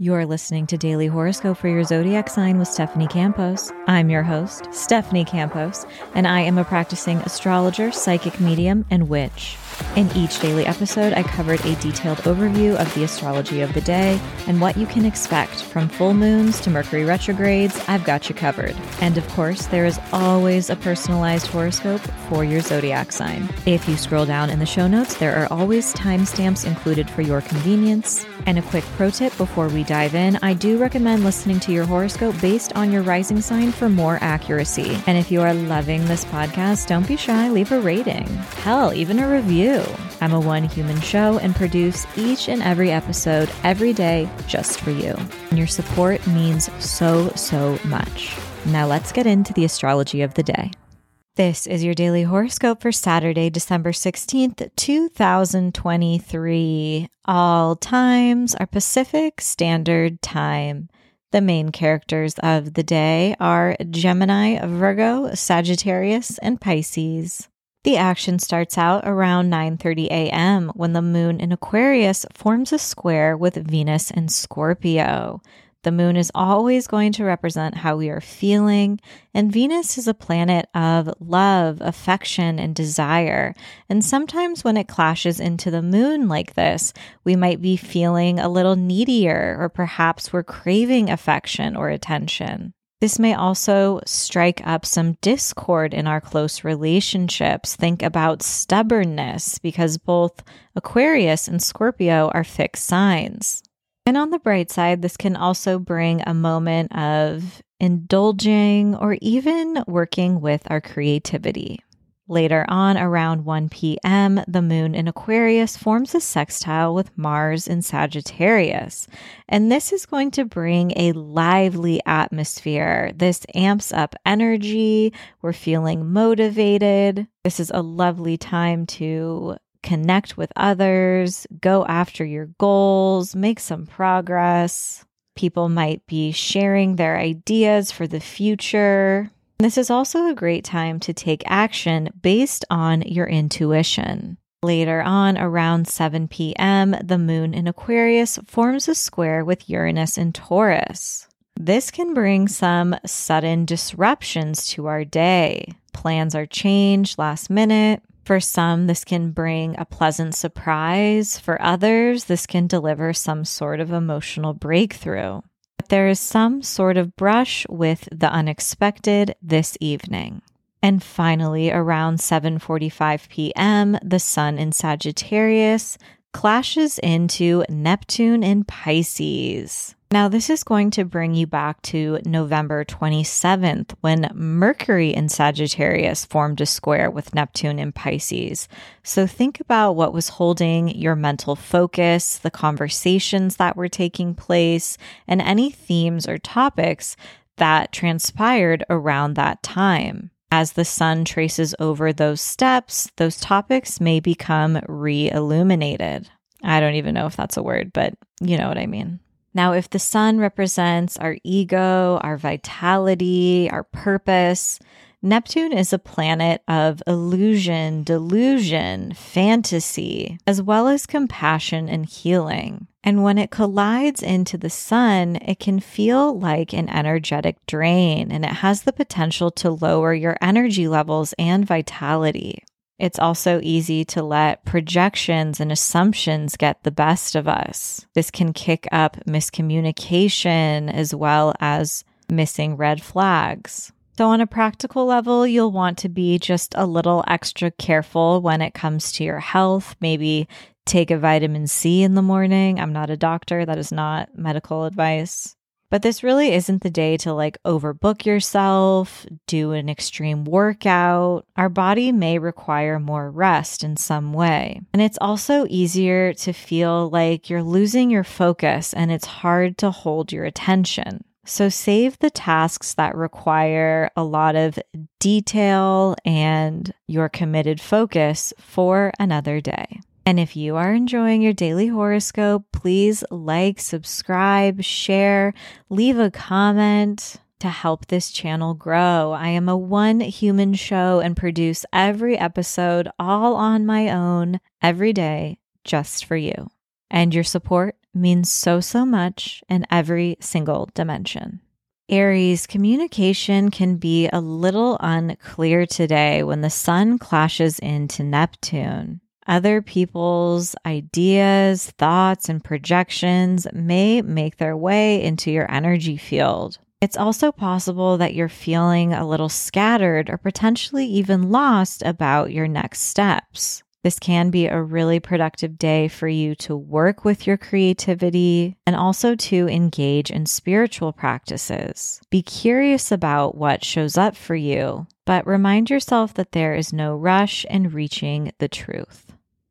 You're listening to Daily Horoscope for your zodiac sign with Stephanie Campos. I'm your host, Stephanie Campos, and I am a practicing astrologer, psychic medium, and witch. In each daily episode, I covered a detailed overview of the astrology of the day and what you can expect from full moons to Mercury retrogrades. I've got you covered. And of course, there is always a personalized horoscope for your zodiac sign. If you scroll down in the show notes, there are always timestamps included for your convenience. And a quick pro tip before we dive in I do recommend listening to your horoscope based on your rising sign for more accuracy. And if you are loving this podcast, don't be shy, leave a rating. Hell, even a review. I'm a one human show and produce each and every episode every day just for you. And your support means so, so much. Now let's get into the astrology of the day. This is your daily horoscope for Saturday, December 16th, 2023. All times are Pacific Standard Time. The main characters of the day are Gemini, Virgo, Sagittarius, and Pisces. The action starts out around 9:30 a.m. when the moon in Aquarius forms a square with Venus in Scorpio. The moon is always going to represent how we are feeling, and Venus is a planet of love, affection, and desire. And sometimes when it clashes into the moon like this, we might be feeling a little needier, or perhaps we're craving affection or attention. This may also strike up some discord in our close relationships. Think about stubbornness because both Aquarius and Scorpio are fixed signs. And on the bright side, this can also bring a moment of indulging or even working with our creativity. Later on, around 1 p.m., the moon in Aquarius forms a sextile with Mars in Sagittarius. And this is going to bring a lively atmosphere. This amps up energy. We're feeling motivated. This is a lovely time to connect with others, go after your goals, make some progress. People might be sharing their ideas for the future. This is also a great time to take action based on your intuition. Later on, around 7 p.m., the moon in Aquarius forms a square with Uranus in Taurus. This can bring some sudden disruptions to our day. Plans are changed last minute. For some, this can bring a pleasant surprise. For others, this can deliver some sort of emotional breakthrough. But there is some sort of brush with the unexpected this evening. And finally, around 7:45 p.m., the sun in Sagittarius clashes into Neptune in Pisces. Now, this is going to bring you back to November 27th when Mercury in Sagittarius formed a square with Neptune in Pisces. So think about what was holding your mental focus, the conversations that were taking place, and any themes or topics that transpired around that time. As the sun traces over those steps, those topics may become re illuminated. I don't even know if that's a word, but you know what I mean. Now, if the sun represents our ego, our vitality, our purpose, Neptune is a planet of illusion, delusion, fantasy, as well as compassion and healing. And when it collides into the sun, it can feel like an energetic drain and it has the potential to lower your energy levels and vitality. It's also easy to let projections and assumptions get the best of us. This can kick up miscommunication as well as missing red flags. So, on a practical level, you'll want to be just a little extra careful when it comes to your health. Maybe take a vitamin C in the morning. I'm not a doctor, that is not medical advice. But this really isn't the day to like overbook yourself, do an extreme workout. Our body may require more rest in some way. And it's also easier to feel like you're losing your focus and it's hard to hold your attention. So save the tasks that require a lot of detail and your committed focus for another day. And if you are enjoying your daily horoscope, please like, subscribe, share, leave a comment to help this channel grow. I am a one human show and produce every episode all on my own every day just for you. And your support means so, so much in every single dimension. Aries, communication can be a little unclear today when the sun clashes into Neptune. Other people's ideas, thoughts, and projections may make their way into your energy field. It's also possible that you're feeling a little scattered or potentially even lost about your next steps. This can be a really productive day for you to work with your creativity and also to engage in spiritual practices. Be curious about what shows up for you, but remind yourself that there is no rush in reaching the truth.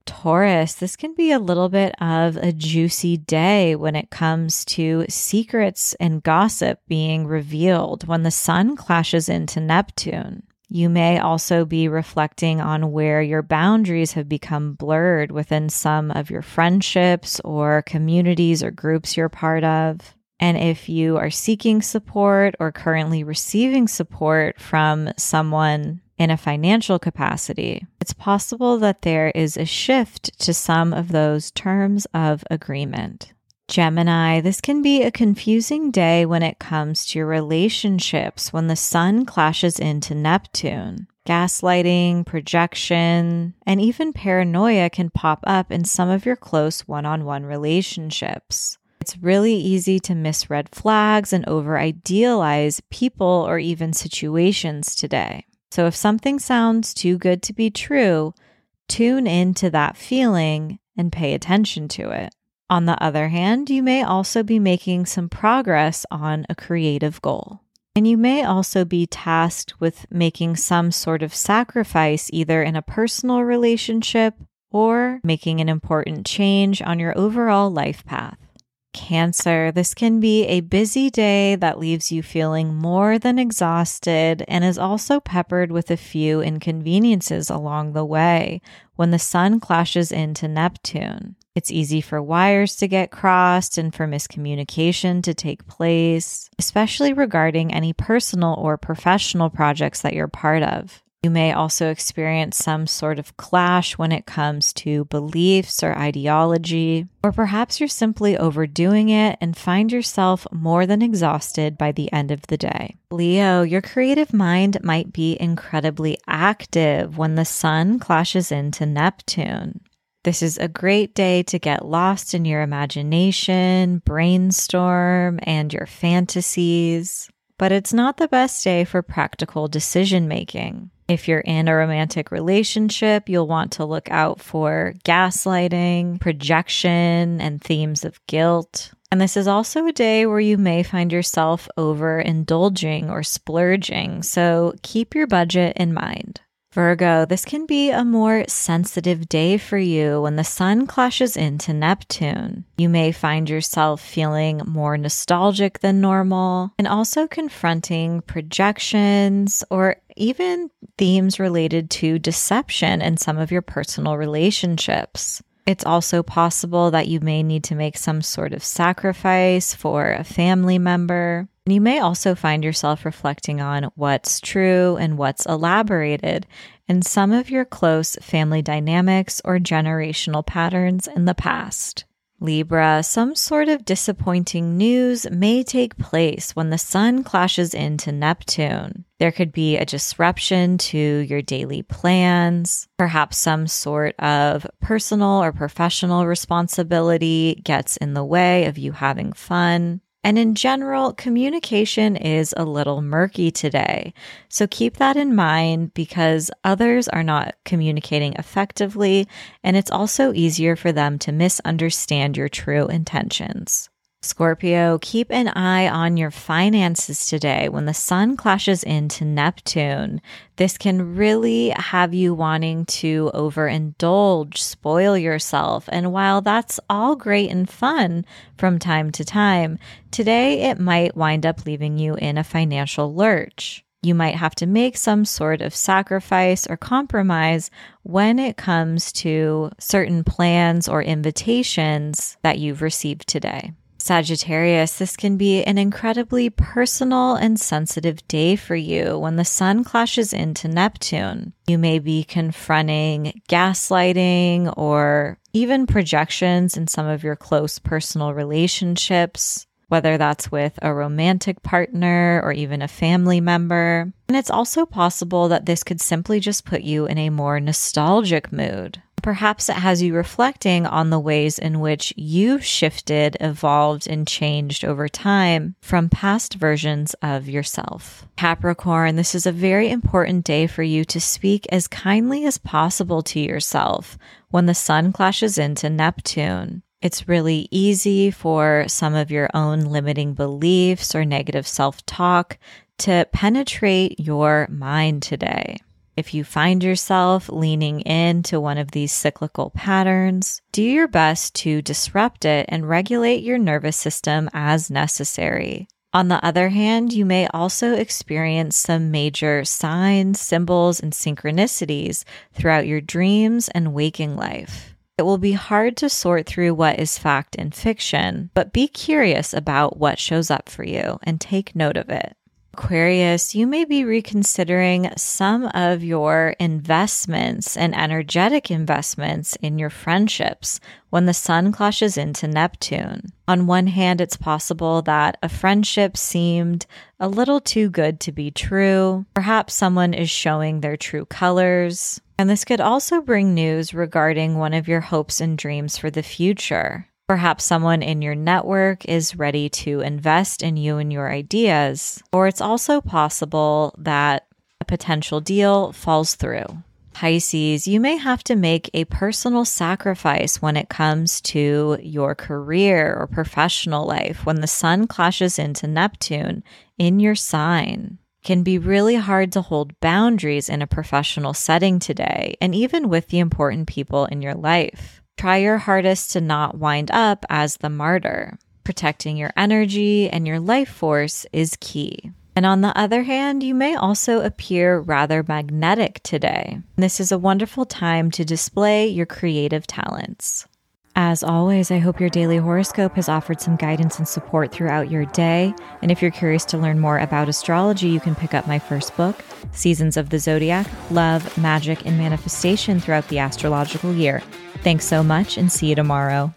Taurus, this can be a little bit of a juicy day when it comes to secrets and gossip being revealed when the sun clashes into Neptune. You may also be reflecting on where your boundaries have become blurred within some of your friendships or communities or groups you're part of. And if you are seeking support or currently receiving support from someone in a financial capacity, it's possible that there is a shift to some of those terms of agreement. Gemini, this can be a confusing day when it comes to your relationships when the sun clashes into Neptune. Gaslighting, projection, and even paranoia can pop up in some of your close one on one relationships. It's really easy to miss red flags and over idealize people or even situations today. So if something sounds too good to be true, tune into that feeling and pay attention to it. On the other hand, you may also be making some progress on a creative goal. And you may also be tasked with making some sort of sacrifice either in a personal relationship or making an important change on your overall life path. Cancer, this can be a busy day that leaves you feeling more than exhausted and is also peppered with a few inconveniences along the way when the sun clashes into Neptune. It's easy for wires to get crossed and for miscommunication to take place, especially regarding any personal or professional projects that you're part of. You may also experience some sort of clash when it comes to beliefs or ideology, or perhaps you're simply overdoing it and find yourself more than exhausted by the end of the day. Leo, your creative mind might be incredibly active when the sun clashes into Neptune. This is a great day to get lost in your imagination, brainstorm, and your fantasies. But it's not the best day for practical decision making. If you're in a romantic relationship, you'll want to look out for gaslighting, projection, and themes of guilt. And this is also a day where you may find yourself overindulging or splurging, so keep your budget in mind. Virgo, this can be a more sensitive day for you when the sun clashes into Neptune. You may find yourself feeling more nostalgic than normal and also confronting projections or even themes related to deception in some of your personal relationships. It's also possible that you may need to make some sort of sacrifice for a family member. And you may also find yourself reflecting on what's true and what's elaborated in some of your close family dynamics or generational patterns in the past. Libra, some sort of disappointing news may take place when the sun clashes into Neptune. There could be a disruption to your daily plans. Perhaps some sort of personal or professional responsibility gets in the way of you having fun. And in general, communication is a little murky today. So keep that in mind because others are not communicating effectively, and it's also easier for them to misunderstand your true intentions. Scorpio, keep an eye on your finances today when the sun clashes into Neptune. This can really have you wanting to overindulge, spoil yourself. And while that's all great and fun from time to time, today it might wind up leaving you in a financial lurch. You might have to make some sort of sacrifice or compromise when it comes to certain plans or invitations that you've received today. Sagittarius, this can be an incredibly personal and sensitive day for you when the sun clashes into Neptune. You may be confronting gaslighting or even projections in some of your close personal relationships, whether that's with a romantic partner or even a family member. And it's also possible that this could simply just put you in a more nostalgic mood. Perhaps it has you reflecting on the ways in which you've shifted, evolved, and changed over time from past versions of yourself. Capricorn, this is a very important day for you to speak as kindly as possible to yourself when the sun clashes into Neptune. It's really easy for some of your own limiting beliefs or negative self talk to penetrate your mind today. If you find yourself leaning into one of these cyclical patterns, do your best to disrupt it and regulate your nervous system as necessary. On the other hand, you may also experience some major signs, symbols, and synchronicities throughout your dreams and waking life. It will be hard to sort through what is fact and fiction, but be curious about what shows up for you and take note of it. Aquarius, you may be reconsidering some of your investments and energetic investments in your friendships when the sun clashes into Neptune. On one hand, it's possible that a friendship seemed a little too good to be true. Perhaps someone is showing their true colors. And this could also bring news regarding one of your hopes and dreams for the future. Perhaps someone in your network is ready to invest in you and your ideas, or it's also possible that a potential deal falls through. Pisces, you may have to make a personal sacrifice when it comes to your career or professional life when the sun clashes into Neptune in your sign can be really hard to hold boundaries in a professional setting today, and even with the important people in your life. Try your hardest to not wind up as the martyr. Protecting your energy and your life force is key. And on the other hand, you may also appear rather magnetic today. This is a wonderful time to display your creative talents. As always, I hope your daily horoscope has offered some guidance and support throughout your day. And if you're curious to learn more about astrology, you can pick up my first book, Seasons of the Zodiac Love, Magic, and Manifestation throughout the astrological year. Thanks so much and see you tomorrow.